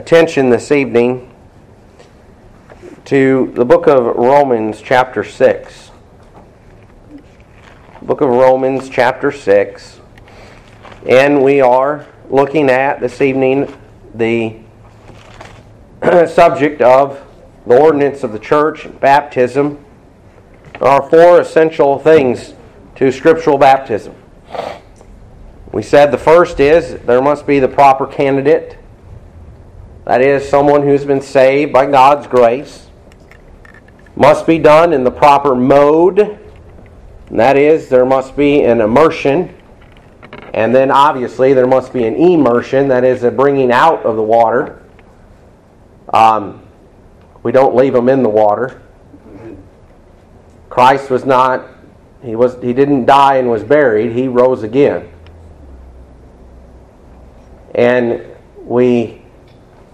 attention this evening to the book of Romans, chapter 6. Book of Romans, chapter 6. And we are looking at this evening the subject of the ordinance of the church, baptism. There are four essential things to scriptural baptism. We said the first is there must be the proper candidate. That is, someone who's been saved by God's grace. Must be done in the proper mode. That is, there must be an immersion. And then, obviously, there must be an immersion. That is, a bringing out of the water. Um, we don't leave them in the water. Christ was not, he, was, he didn't die and was buried. He rose again. And we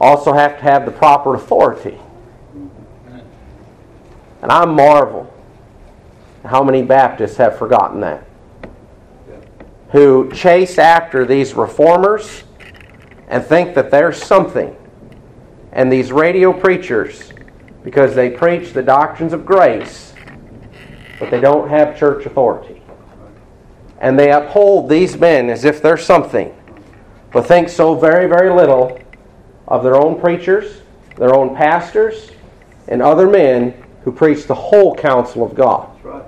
also have to have the proper authority. And I marvel how many Baptists have forgotten that. Who chase after these reformers and think that there's something. And these radio preachers, because they preach the doctrines of grace, but they don't have church authority. And they uphold these men as if they're something but think so very, very little of their own preachers, their own pastors, and other men who preach the whole counsel of God. Right.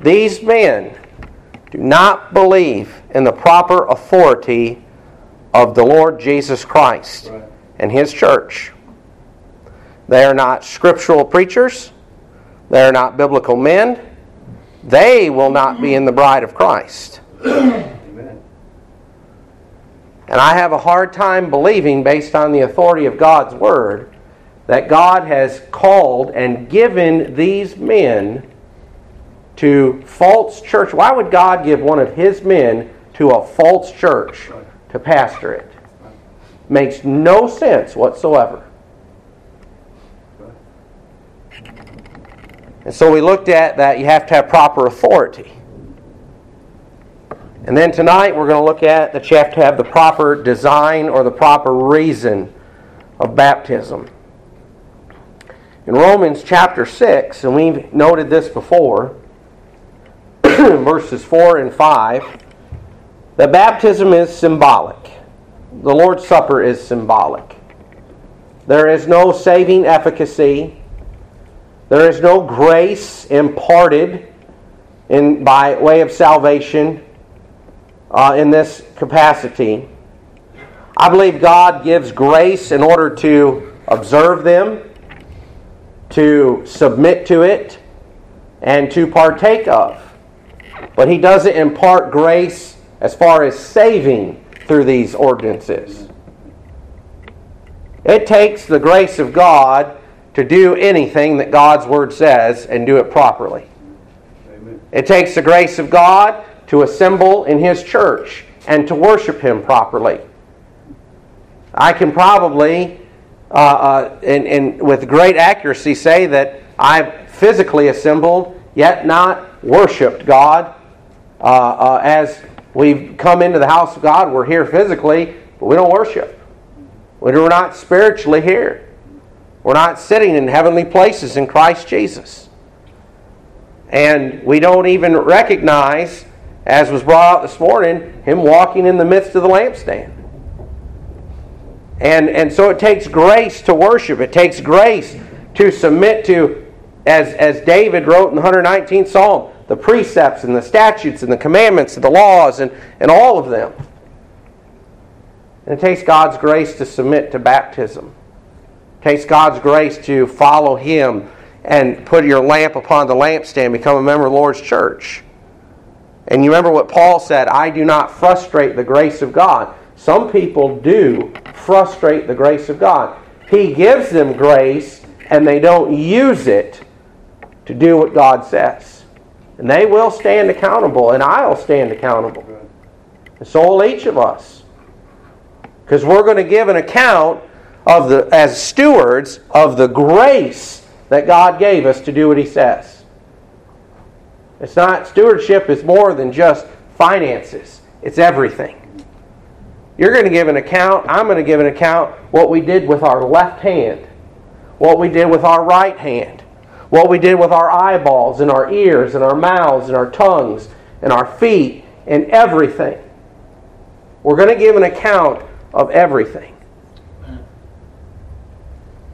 These men do not believe in the proper authority of the Lord Jesus Christ right. and His church. They are not scriptural preachers. They are not biblical men. They will not be in the bride of Christ. And I have a hard time believing, based on the authority of God's Word, that God has called and given these men to false church. Why would God give one of His men to a false church to pastor it? Makes no sense whatsoever. And so we looked at that you have to have proper authority. And then tonight we're going to look at that you have to have the proper design or the proper reason of baptism. In Romans chapter 6, and we've noted this before, verses 4 and 5, that baptism is symbolic. The Lord's Supper is symbolic. There is no saving efficacy. There is no grace imparted in, by way of salvation uh, in this capacity. I believe God gives grace in order to observe them, to submit to it, and to partake of. But He doesn't impart grace as far as saving through these ordinances. It takes the grace of God to do anything that God's Word says and do it properly. Amen. It takes the grace of God to assemble in His church and to worship Him properly. I can probably, uh, uh, and, and with great accuracy, say that I've physically assembled, yet not worshiped God. Uh, uh, as we've come into the house of God, we're here physically, but we don't worship. We're not spiritually here. We're not sitting in heavenly places in Christ Jesus. And we don't even recognize as was brought out this morning, him walking in the midst of the lampstand. And, and so it takes grace to worship. It takes grace to submit to, as, as David wrote in the 119th Psalm, the precepts and the statutes and the commandments and the laws and, and all of them. And it takes God's grace to submit to baptism. It takes God's grace to follow Him and put your lamp upon the lampstand, become a member of the Lord's church. And you remember what Paul said I do not frustrate the grace of God. Some people do frustrate the grace of God. He gives them grace and they don't use it to do what God says. And they will stand accountable, and I'll stand accountable. And so will each of us. Because we're going to give an account of the as stewards of the grace that God gave us to do what He says. It's not, stewardship is more than just finances, it's everything. You're going to give an account. I'm going to give an account what we did with our left hand, what we did with our right hand, what we did with our eyeballs and our ears and our mouths and our tongues and our feet and everything. We're going to give an account of everything.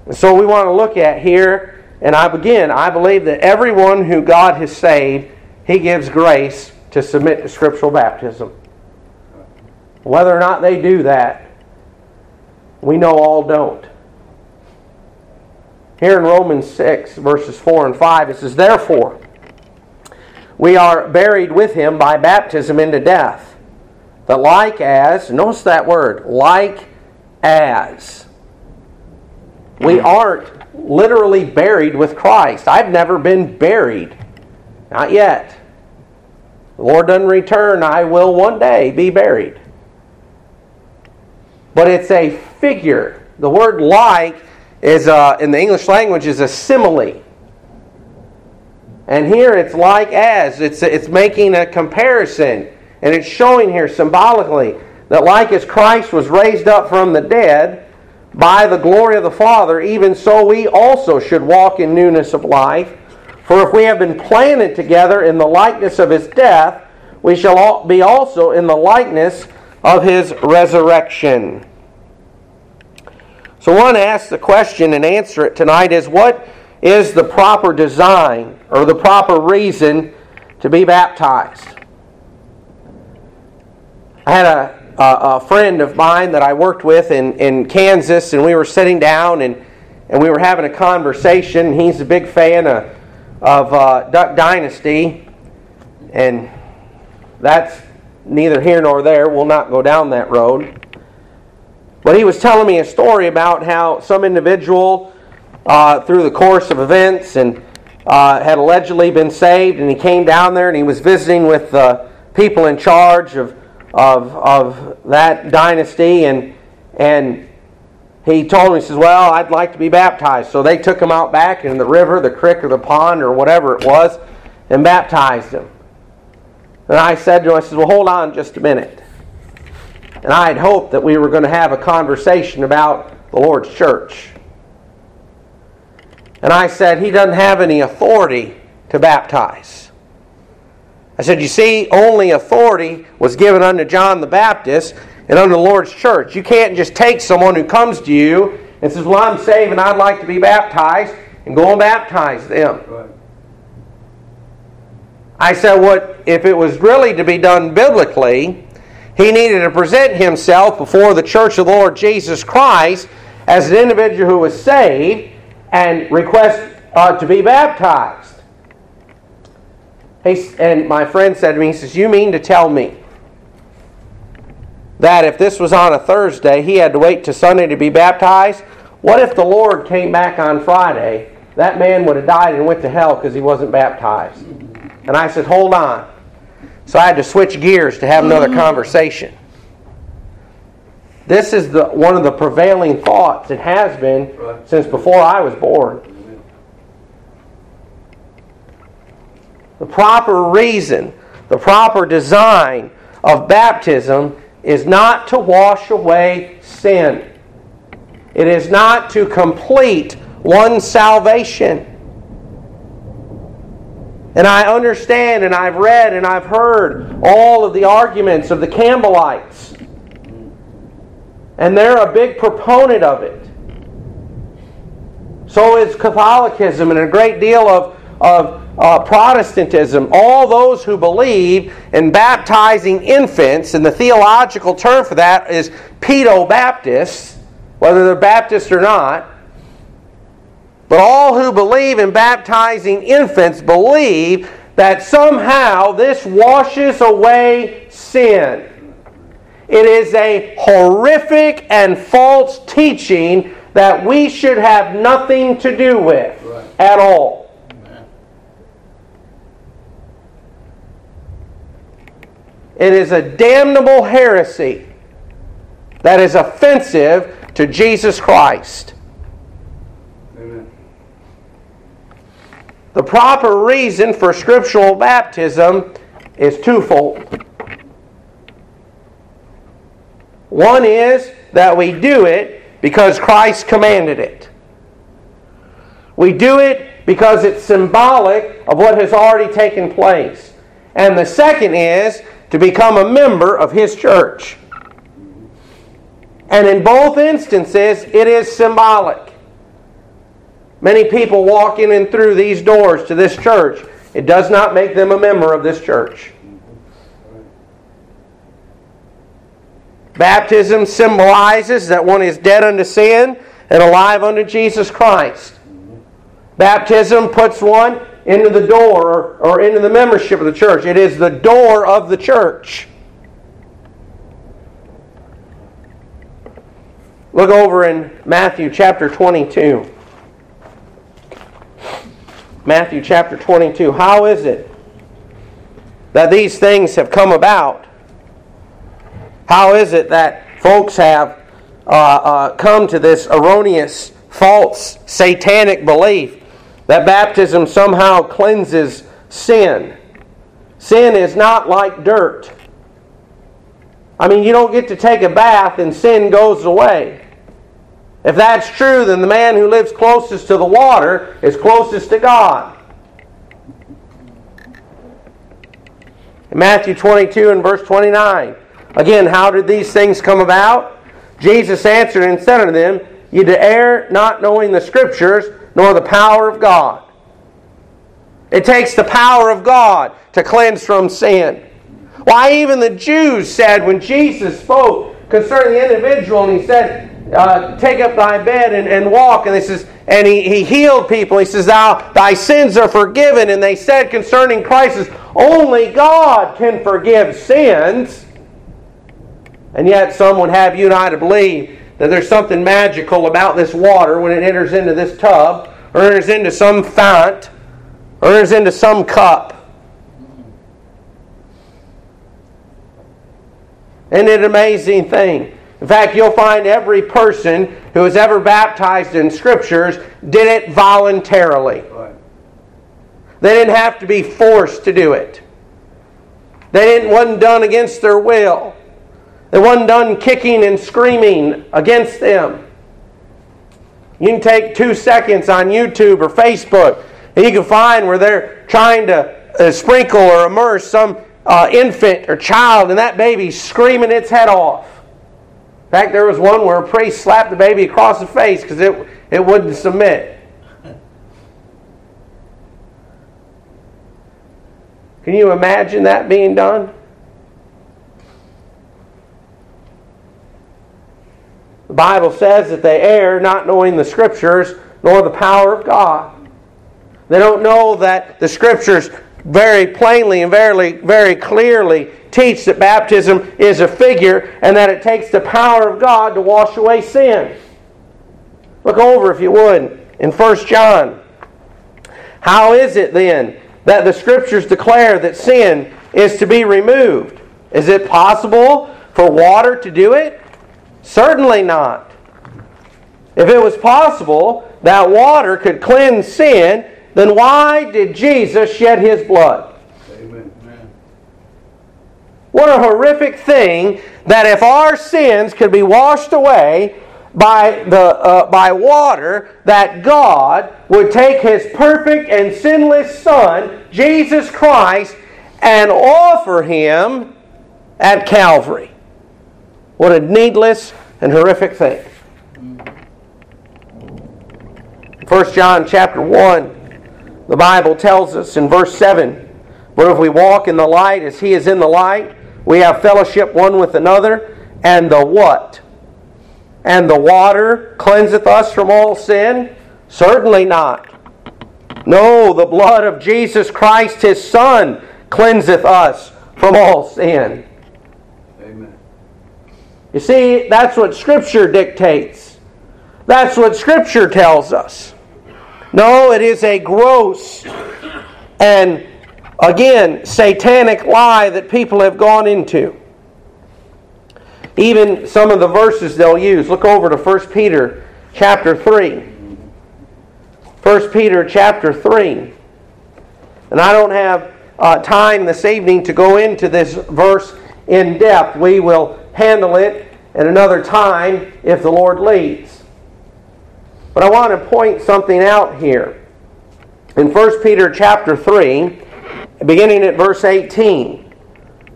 And so we want to look at here, and I begin, I believe that everyone who God has saved, He gives grace to submit to scriptural baptism. Whether or not they do that, we know all don't. Here in Romans 6, verses 4 and 5, it says, Therefore, we are buried with him by baptism into death. That like as, notice that word, like as. We aren't literally buried with Christ. I've never been buried. Not yet. The Lord doesn't return, I will one day be buried but it's a figure. The word like is uh, in the English language is a simile. And here it's like as. It's, it's making a comparison. And it's showing here symbolically that like as Christ was raised up from the dead by the glory of the Father, even so we also should walk in newness of life. For if we have been planted together in the likeness of his death, we shall be also in the likeness of his resurrection. So, one want to ask the question and answer it tonight is what is the proper design or the proper reason to be baptized? I had a, a, a, friend of mine that I worked with in, in Kansas, and we were sitting down and, and we were having a conversation. He's a big fan of, of uh, Duck Dynasty, and that's neither here nor there. We'll not go down that road. But he was telling me a story about how some individual, uh, through the course of events, and uh, had allegedly been saved, and he came down there and he was visiting with the people in charge of, of, of that dynasty, and, and he told him, he says, Well, I'd like to be baptized. So they took him out back in the river, the creek, or the pond, or whatever it was, and baptized him. And I said to him, I said, Well, hold on just a minute. And I had hoped that we were going to have a conversation about the Lord's church. And I said, He doesn't have any authority to baptize. I said, You see, only authority was given unto John the Baptist and unto the Lord's church. You can't just take someone who comes to you and says, Well, I'm saved and I'd like to be baptized, and go and baptize them. Right. I said, What if it was really to be done biblically? He needed to present himself before the church of the Lord Jesus Christ as an individual who was saved and request uh, to be baptized. He, and my friend said to me, he says, You mean to tell me that if this was on a Thursday, he had to wait to Sunday to be baptized? What if the Lord came back on Friday? That man would have died and went to hell because he wasn't baptized. And I said, Hold on. So I had to switch gears to have another conversation. This is the, one of the prevailing thoughts. It has been since before I was born. The proper reason, the proper design of baptism is not to wash away sin. It is not to complete one's salvation. And I understand and I've read and I've heard all of the arguments of the Campbellites. And they're a big proponent of it. So is Catholicism and a great deal of, of uh, Protestantism. All those who believe in baptizing infants, and the theological term for that is pedo Baptists, whether they're Baptists or not. But all who believe in baptizing infants believe that somehow this washes away sin. It is a horrific and false teaching that we should have nothing to do with right. at all. It is a damnable heresy that is offensive to Jesus Christ. Amen. The proper reason for scriptural baptism is twofold. One is that we do it because Christ commanded it. We do it because it's symbolic of what has already taken place. And the second is to become a member of His church. And in both instances, it is symbolic. Many people walk in and through these doors to this church. It does not make them a member of this church. Baptism symbolizes that one is dead unto sin and alive unto Jesus Christ. Baptism puts one into the door or, into the membership of the church. It is the door of the church. Look over in Matthew chapter 22. Matthew chapter 22. How is it that these things have come about? How is it that folks have uh, uh, come to this erroneous, false, satanic belief that baptism somehow cleanses sin? Sin is not like dirt. I mean, you don't get to take a bath and sin goes away. If that's true, then the man who lives closest to the water is closest to God. In Matthew 22 and verse 29, again, how did these things come about? Jesus answered and said unto them, to err not knowing the Scriptures, nor the power of God. It takes the power of God to cleanse from sin. Why, even the Jews said when Jesus spoke concerning the individual, and he said, uh, take up thy bed and, and walk. And he says, and he, he healed people. He says, Thou thy sins are forgiven. And they said concerning Christ, only God can forgive sins. And yet some would have you and I to believe that there's something magical about this water when it enters into this tub, or enters into some font or enters into some cup. Isn't it an amazing thing? In fact, you'll find every person who was ever baptized in scriptures did it voluntarily. They didn't have to be forced to do it. They didn't wasn't done against their will. They wasn't done kicking and screaming against them. You can take two seconds on YouTube or Facebook, and you can find where they're trying to uh, sprinkle or immerse some uh, infant or child, and that baby's screaming its head off. In fact, there was one where a priest slapped the baby across the face because it, it wouldn't submit. Can you imagine that being done? Bible says that they err not knowing the Scriptures nor the power of God. They don't know that the Scriptures very plainly and very, very clearly teach that baptism is a figure and that it takes the power of God to wash away sin. Look over, if you would, in 1 John. How is it then that the Scriptures declare that sin is to be removed? Is it possible for water to do it? Certainly not. If it was possible that water could cleanse sin, then why did Jesus shed his blood? Amen. What a horrific thing that if our sins could be washed away by, the, uh, by water, that God would take his perfect and sinless Son, Jesus Christ, and offer him at Calvary. What a needless and horrific thing. 1 John chapter 1 the Bible tells us in verse 7 But if we walk in the light as He is in the light, we have fellowship one with another, and the what? And the water cleanseth us from all sin? Certainly not. No, the blood of Jesus Christ, His Son, cleanseth us from all sin. You see, that's what Scripture dictates. That's what Scripture tells us. No, it is a gross and, again, satanic lie that people have gone into. Even some of the verses they'll use. Look over to 1 Peter chapter 3. 1 Peter chapter 3. And I don't have uh, time this evening to go into this verse in depth. We will handle it at another time if the Lord leads. But I want to point something out here. In 1 Peter chapter 3, beginning at verse 18.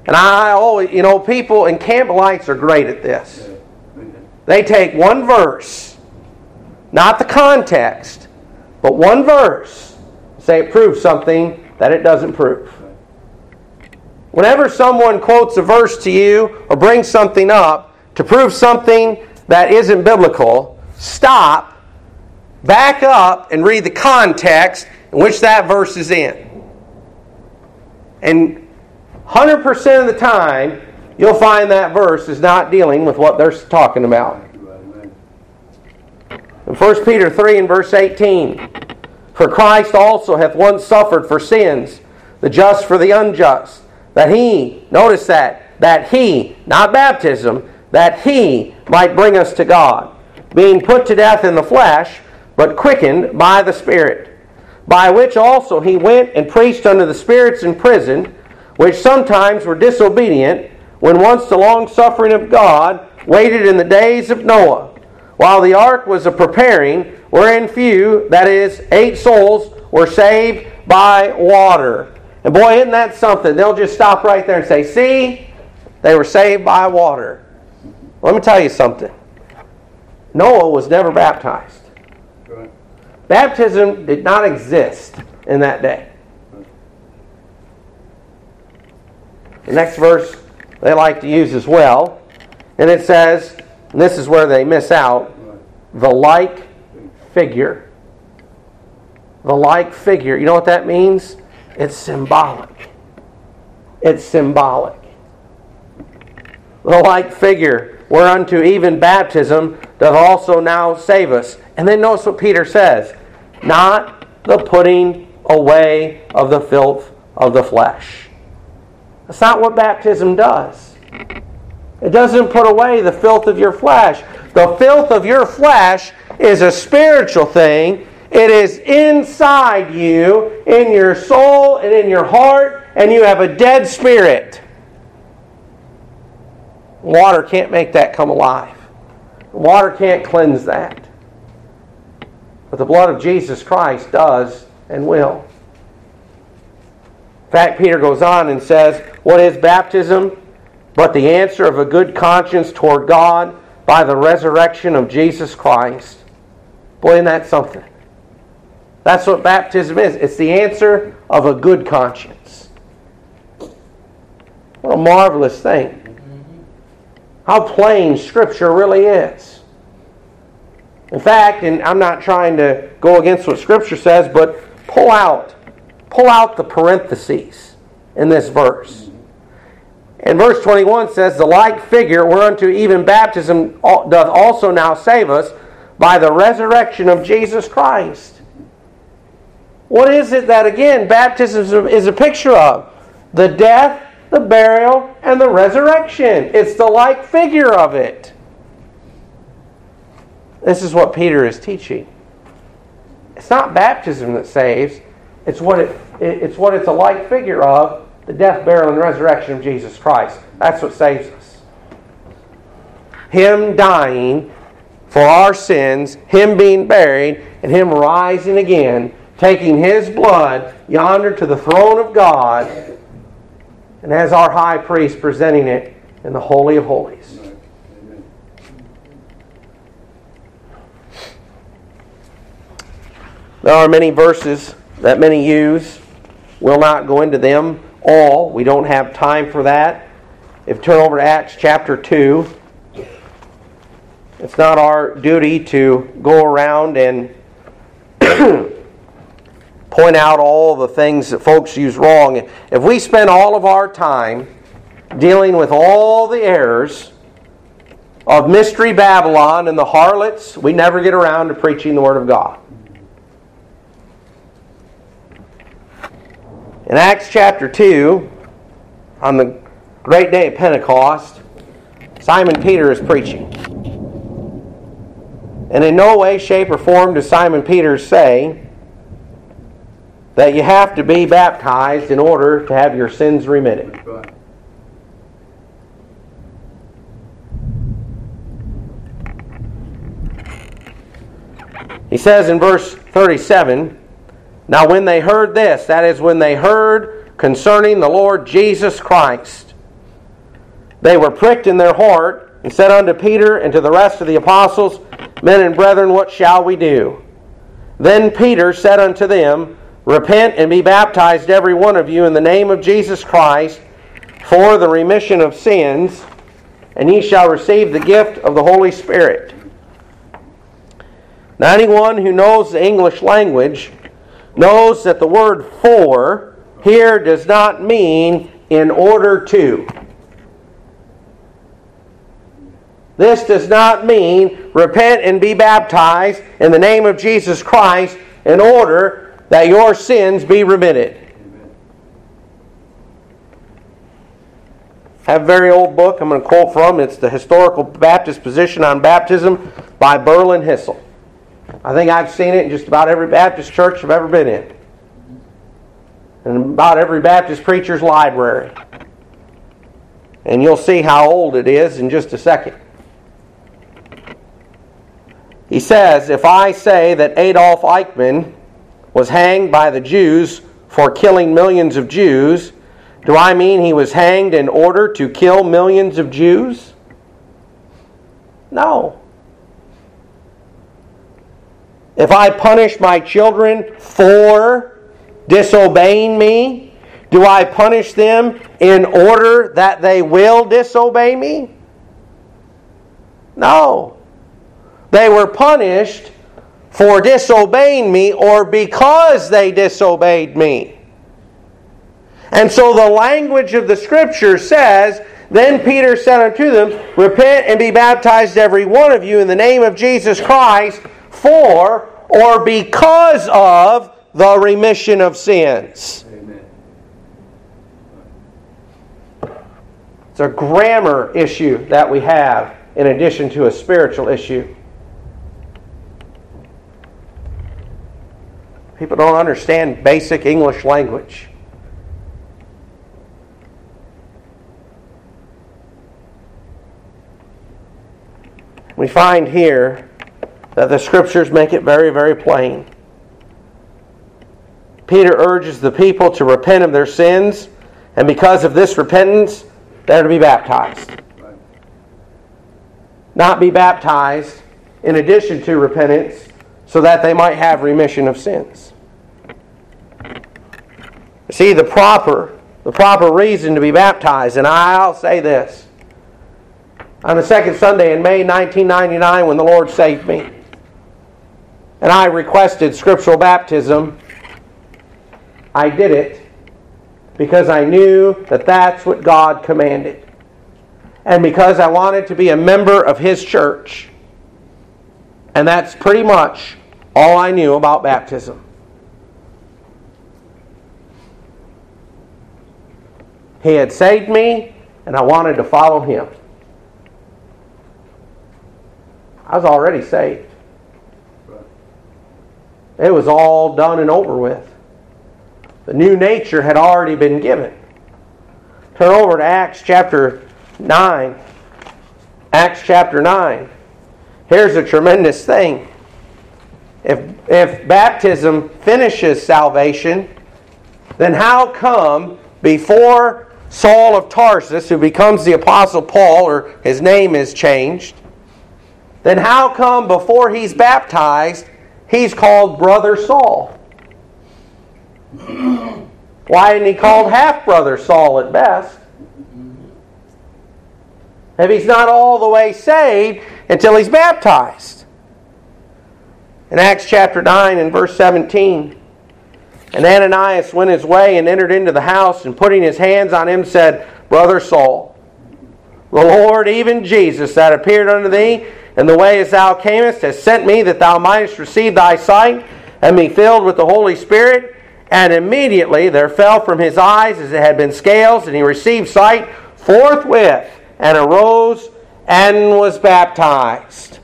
And I always, you know, people and Campbellites are great at this. They take one verse, not the context, but one verse, say it proves something that it doesn't prove. Whenever someone quotes a verse to you or brings something up to prove something that isn't biblical, stop, back up, and read the context in which that verse is in. And 100% of the time, you'll find that verse is not dealing with what they're talking about. In 1 Peter 3 and verse 18, For Christ also hath once suffered for sins, the just for the unjust, that he, notice that, that he, not baptism, that he might bring us to God, being put to death in the flesh, but quickened by the Spirit, by which also he went and preached unto the spirits in prison, which sometimes were disobedient, when once the long suffering of God waited in the days of Noah, while the ark was a preparing, wherein few, that is, eight souls, were saved by water. And boy, isn't that something? They'll just stop right there and say, See, they were saved by water. Let me tell you something. Noah was never baptized. Baptism did not exist in that day. The next verse they like to use as well. And it says, and this is where they miss out, the like figure. The like figure. You know what that means? It's symbolic. It's symbolic. The like figure, whereunto even baptism doth also now save us. And then notice what Peter says not the putting away of the filth of the flesh. That's not what baptism does. It doesn't put away the filth of your flesh. The filth of your flesh is a spiritual thing. It is inside you, in your soul and in your heart, and you have a dead spirit. Water can't make that come alive. Water can't cleanse that. But the blood of Jesus Christ does and will. In fact, Peter goes on and says, What is baptism? But the answer of a good conscience toward God by the resurrection of Jesus Christ. Boy, isn't that something? That's what baptism is. It's the answer of a good conscience. What a marvelous thing. How plain Scripture really is. In fact, and I'm not trying to go against what Scripture says, but pull out pull out the parentheses in this verse. And verse 21 says, The like figure whereunto even baptism doth also now save us by the resurrection of Jesus Christ. What is it that, again, baptism is a picture of? The death, the burial, and the resurrection. It's the like figure of it. This is what Peter is teaching. It's not baptism that saves, it's what, it, it's what it's a like figure of the death, burial, and resurrection of Jesus Christ. That's what saves us. Him dying for our sins, Him being buried, and Him rising again, taking His blood yonder to the throne of God, and as our high priest presenting it in the Holy of Holies. There are many verses that many use. We'll not go into them all. We don't have time for that. If turn over to Acts chapter 2, it's not our duty to go around and point out all the things that folks use wrong. If we spend all of our time dealing with all the errors of Mystery Babylon and the harlots, we never get around to preaching the Word of God. In Acts chapter 2, on the great day of Pentecost, Simon Peter is preaching. And in no way, shape, or form does Simon Peter say that you have to be baptized in order to have your sins remitted. He says in verse 37 Now, when they heard this, that is, when they heard concerning the Lord Jesus Christ, they were pricked in their heart and said unto Peter and to the rest of the apostles, Men and brethren, what shall we do? Then Peter said unto them, Repent and be baptized, every one of you, in the name of Jesus Christ, for the remission of sins, and ye shall receive the gift of the Holy Spirit. Now, anyone who knows the English language knows that the word for here does not mean in order to. This does not mean repent and be baptized in the name of Jesus Christ in order that your sins be remitted. I have a very old book I'm going to quote from. It's The Historical Baptist Position on Baptism by Berlin Hissel. I think I've seen it in just about every Baptist church I've ever been in. And about every Baptist preacher's library. And you'll see how old it is in just a second. He says, If I say that Adolf Eichmann was hanged by the Jews for killing millions of Jews, do I mean he was hanged in order to kill millions of Jews? No. If I punish my children for disobeying me, do I punish them in order that they will disobey me? No. They were punished for disobeying me or because they disobeyed me. And so the language of the scripture says, Then Peter said unto them, Repent and be baptized, every one of you, in the name of Jesus Christ, for or because of the remission of sins. Amen. It's a grammar issue that we have in addition to a spiritual issue. People don't understand basic English language. We find here that the scriptures make it very, very plain. Peter urges the people to repent of their sins, and because of this repentance, they're to be baptized. Not be baptized in addition to repentance, so that they might have remission of sins. See, the proper, the proper reason to be baptized, and I'll say this. On the second Sunday in May 1999, when the Lord saved me, and I requested scriptural baptism, I did it because I knew that that's what God commanded. And because I wanted to be a member of His church. And that's pretty much all I knew about baptism. He had saved me, and I wanted to follow him. I was already saved. It was all done and over with. The new nature had already been given. Turn over to Acts chapter 9. Acts chapter 9. Here's a tremendous thing. If, if baptism finishes salvation, then how come before Saul of Tarsus, who becomes the Apostle Paul, or his name is changed, then how come before he's baptized, he's called Brother Saul? Why isn't he called half brother Saul at best? If he's not all the way saved until he's baptized in Acts chapter 9 and verse 17. And Ananias went his way and entered into the house, and putting his hands on him, said, Brother Saul, the Lord, even Jesus, that appeared unto thee in the way as thou camest, has sent me that thou mightest receive thy sight and be filled with the Holy Spirit. And immediately there fell from his eyes as it had been scales, and he received sight forthwith, and arose and was baptized.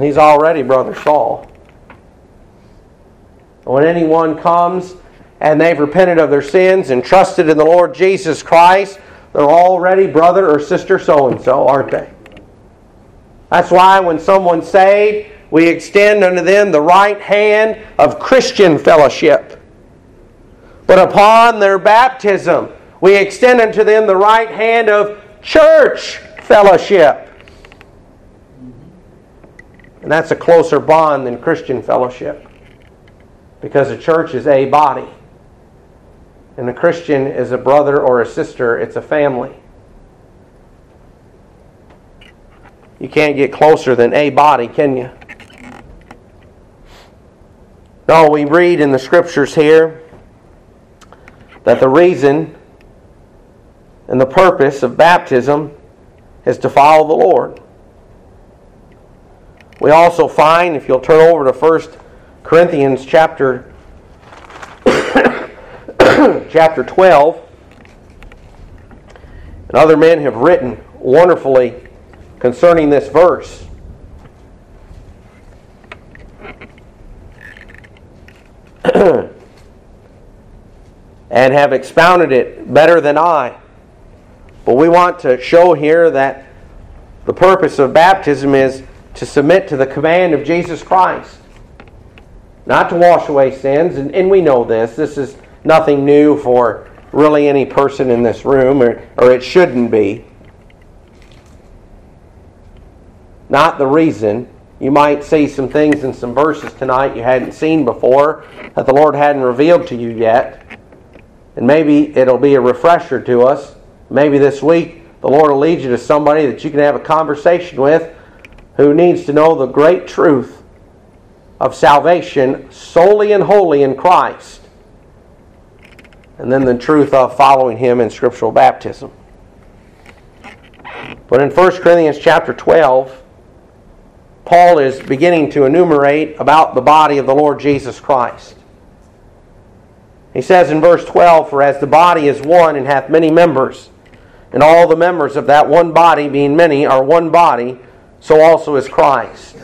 He's already Brother Saul. When anyone comes and they've repented of their sins and trusted in the Lord Jesus Christ, they're already brother or sister so and so, aren't they? That's why when someone's saved, we extend unto them the right hand of Christian fellowship. But upon their baptism, we extend unto them the right hand of church fellowship. And that's a closer bond than Christian fellowship. Because a church is a body. And a Christian is a brother or a sister, it's a family. You can't get closer than a body, can you? No, we read in the scriptures here that the reason and the purpose of baptism is to follow the Lord. We also find, if you'll turn over to 1 Corinthians chapter chapter 12, and other men have written wonderfully concerning this verse. and have expounded it better than I. But we want to show here that the purpose of baptism is to submit to the command of Jesus Christ, not to wash away sins. And, and we know this. This is nothing new for really any person in this room, or, or it shouldn't be. Not the reason. You might see some things in some verses tonight you hadn't seen before that the Lord hadn't revealed to you yet. And maybe it'll be a refresher to us. Maybe this week the Lord will lead you to somebody that you can have a conversation with who needs to know the great truth of salvation solely and wholly in Christ. And then the truth of following Him in scriptural baptism. But in 1 Corinthians chapter 12, Paul is beginning to enumerate about the body of the Lord Jesus Christ. He says in verse 12, For as the body is one and hath many members, and all the members of that one body, being many, are one body, so also is Christ.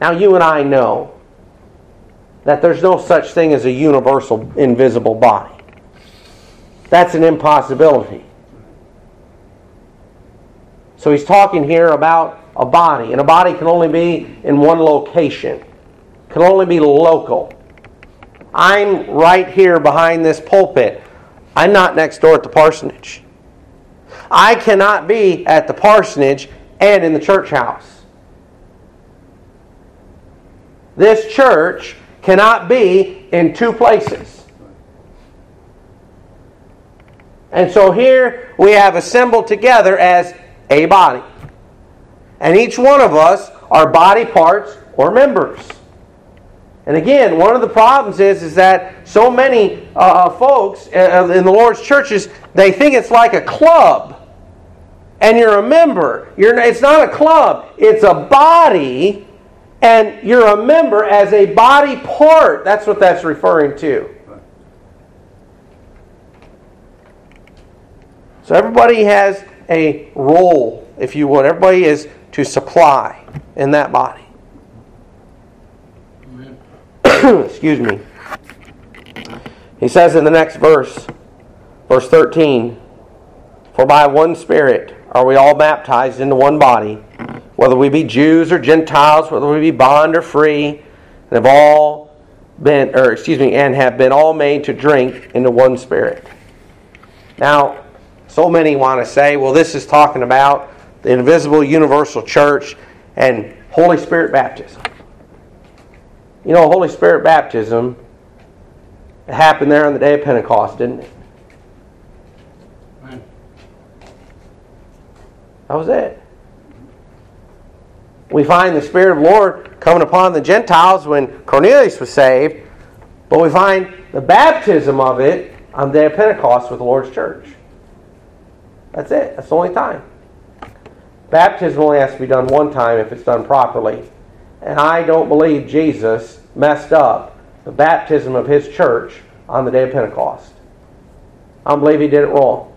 Now, you and I know that there's no such thing as a universal invisible body. That's an impossibility. So he's talking here about a body, and a body can only be in one location, can only be local. I'm right here behind this pulpit. I'm not next door at the parsonage. I cannot be at the parsonage and in the church house. This church cannot be in two places. And so here we have assembled together as a body. And each one of us are body parts or members. And again, one of the problems is, is that so many uh, uh folks uh, in the Lord's churches, they think it's like a club. And you're a member. You're, it's not a club, it's a body. And you're a member as a body part. That's what that's referring to. So everybody has a role, if you would. Everybody is to supply in that body. Excuse me. He says in the next verse, verse 13, For by one Spirit are we all baptized into one body, whether we be Jews or Gentiles, whether we be bond or free, and have all been, or excuse me, and have been all made to drink into one Spirit. Now, so many want to say, well, this is talking about the invisible universal church, and Holy Spirit baptism. You know, Holy Spirit baptism happened there on the day of Pentecost, didn't it? That was it. We find the Spirit of the Lord coming upon the Gentiles when Cornelius was saved, but we find the baptism of it on the day of Pentecost with the Lord's church. That's it. That's the only time. Baptism only has to be done one time if it's done properly. And I don't believe Jesus messed up the baptism of his church on the day of Pentecost. I don't believe he did it wrong.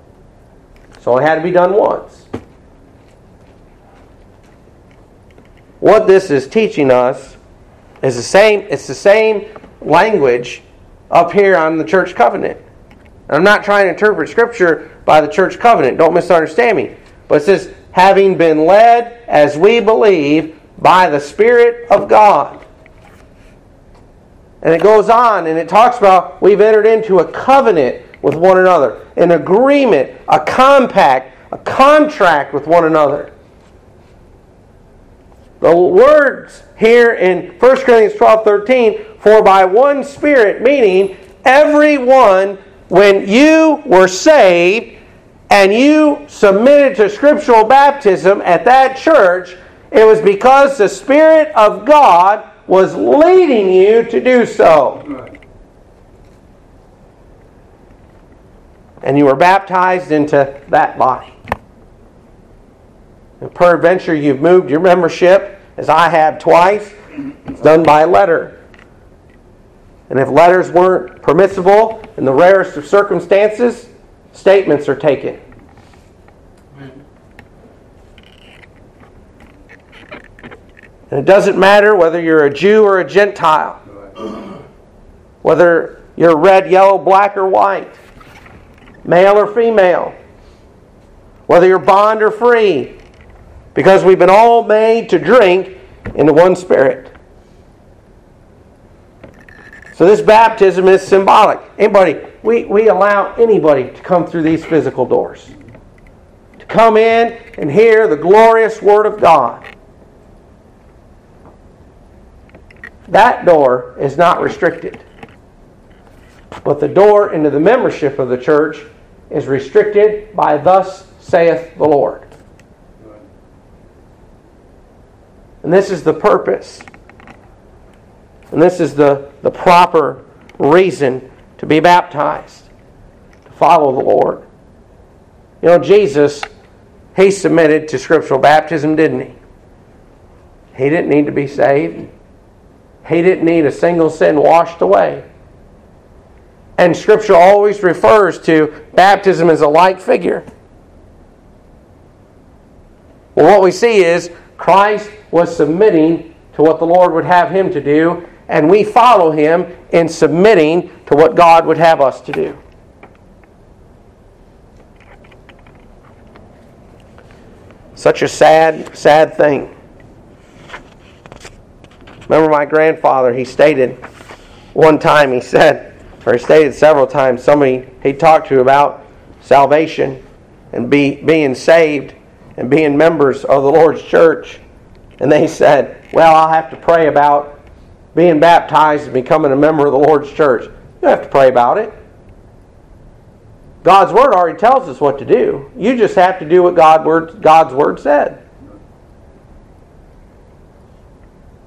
So it had to be done once. What this is teaching us is the same, it's the same language up here on the church covenant. I'm not trying to interpret scripture by the church covenant. Don't misunderstand me. But it says having been led, as we believe, by the Spirit of God. And it goes on and it talks about we've entered into a covenant with one another, an agreement, a compact, a contract with one another. The words here in 1 Corinthians 12 13, for by one Spirit, meaning everyone, when you were saved and you submitted to scriptural baptism at that church, it was because the Spirit of God was leading you to do so. And you were baptized into that body. And peradventure, you've moved your membership, as I have twice. It's done by letter. And if letters weren't permissible in the rarest of circumstances, statements are taken. And it doesn't matter whether you're a Jew or a Gentile, whether you're red, yellow, black, or white, male or female, whether you're bond or free, because we've been all made to drink into one spirit. So this baptism is symbolic. Anybody, we, we allow anybody to come through these physical doors. To come in and hear the glorious Word of God. That door is not restricted. But the door into the membership of the church is restricted by thus saith the Lord. And this is the purpose. And this is the, the proper reason to be baptized, to follow the Lord. You know, Jesus, he submitted to scriptural baptism, didn't he? He didn't need to be saved. He didn't need a single sin washed away. And Scripture always refers to baptism as a like figure. Well, what we see is Christ was submitting to what the Lord would have him to do, and we follow him in submitting to what God would have us to do. Such a sad, sad thing. Remember my grandfather, he stated one time, he said, or he stated several times, somebody he talked to about salvation and be, being saved and being members of the Lord's church. And they said, Well, I'll have to pray about being baptized and becoming a member of the Lord's church. You have to pray about it. God's Word already tells us what to do. You just have to do what God word, God's Word said.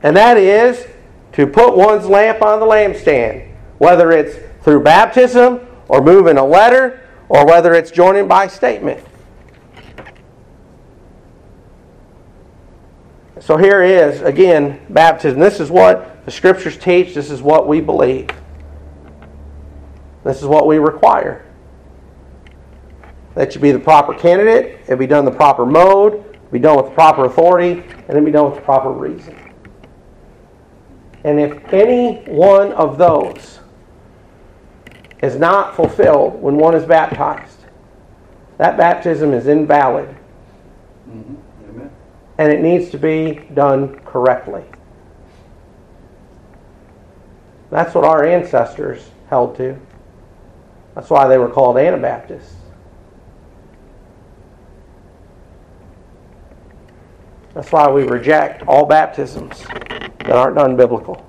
and that is to put one's lamp on the lampstand, whether it's through baptism or moving a letter or whether it's joining by statement. So here is, again, baptism. This is what the scriptures teach, this is what we believe, this is what we require. That you be the proper candidate, it be done the proper mode, be done with the proper authority, and then be done with the proper reason. And if any one of those is not fulfilled when one is baptized, that baptism is invalid. Mm-hmm. And it needs to be done correctly. That's what our ancestors held to. That's why they were called Anabaptists. That's why we reject all baptisms that aren't done biblical,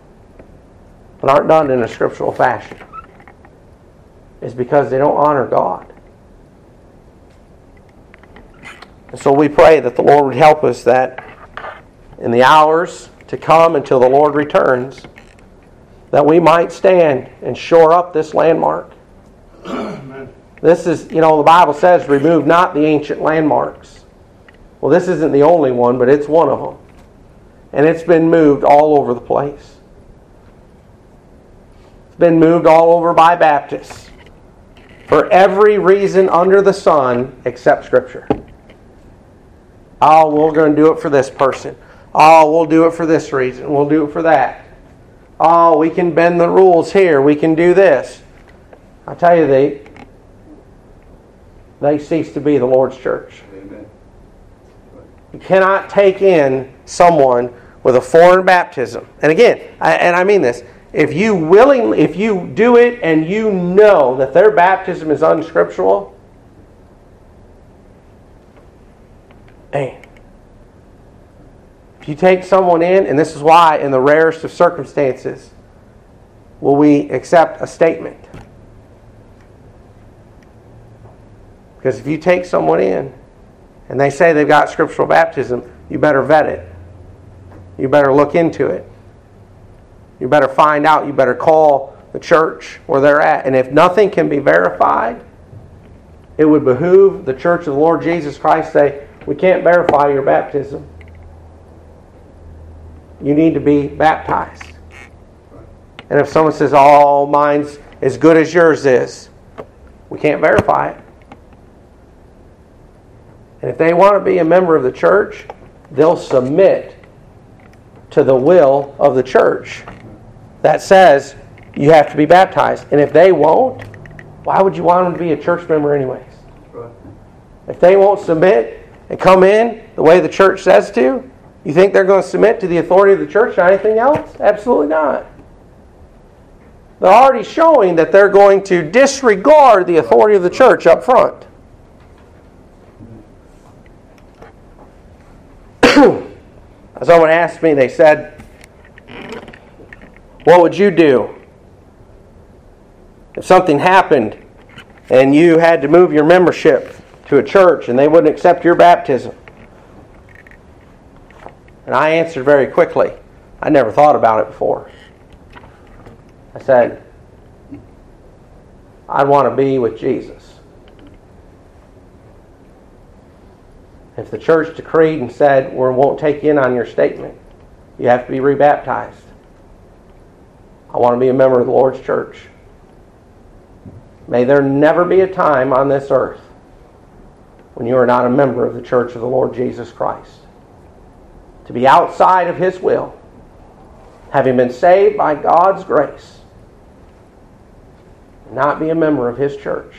that aren't done in a scriptural fashion, is because they don't honor God. And so we pray that the Lord would help us that in the hours to come until the Lord returns, that we might stand and shore up this landmark. This is, you know, the Bible says, remove not the ancient landmarks. Well, this isn't the only one, but it's one of them and it's been moved all over the place. It's been moved all over by Baptists for every reason under the sun except Scripture. Oh, we're going to do it for this person. Oh, we'll do it for this reason. We'll do it for that. Oh, we can bend the rules here. We can do this. I tell you, they they cease to be the Lord's church. Amen. You cannot take in someone with a foreign baptism, and again, I, and I mean this, if you willingly, if you do it and you know that their baptism is unscriptural, man, if you take someone in, and this is why, in the rarest of circumstances, will we accept a statement. Because if you take someone in and they say they've got scriptural baptism, you better vet it. You better look into it. You better find out. You better call the church where they're at. And if nothing can be verified, it would behoove the church of the Lord Jesus Christ say, We can't verify your baptism. You need to be baptized. And if someone says, Oh, mine's as good as yours is, we can't verify it. And if they want to be a member of the church, they'll submit to the will of the church that says you have to be baptized. And if they won't, why would you want them to be a church member, anyways? If they won't submit and come in the way the church says to, you think they're going to submit to the authority of the church or anything else? Absolutely not. They're already showing that they're going to disregard the authority of the church up front. Someone asked me, they said, What would you do if something happened and you had to move your membership to a church and they wouldn't accept your baptism? And I answered very quickly. I never thought about it before. I said, I want to be with Jesus. If the church decreed and said, we won't take in on your statement, you have to be rebaptized. I want to be a member of the Lord's church. May there never be a time on this earth when you are not a member of the church of the Lord Jesus Christ. To be outside of His will, having been saved by God's grace, not be a member of His church.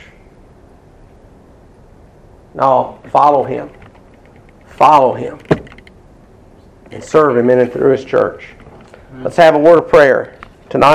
No, follow Him follow him and serve him in and through his church. Let's have a word of prayer.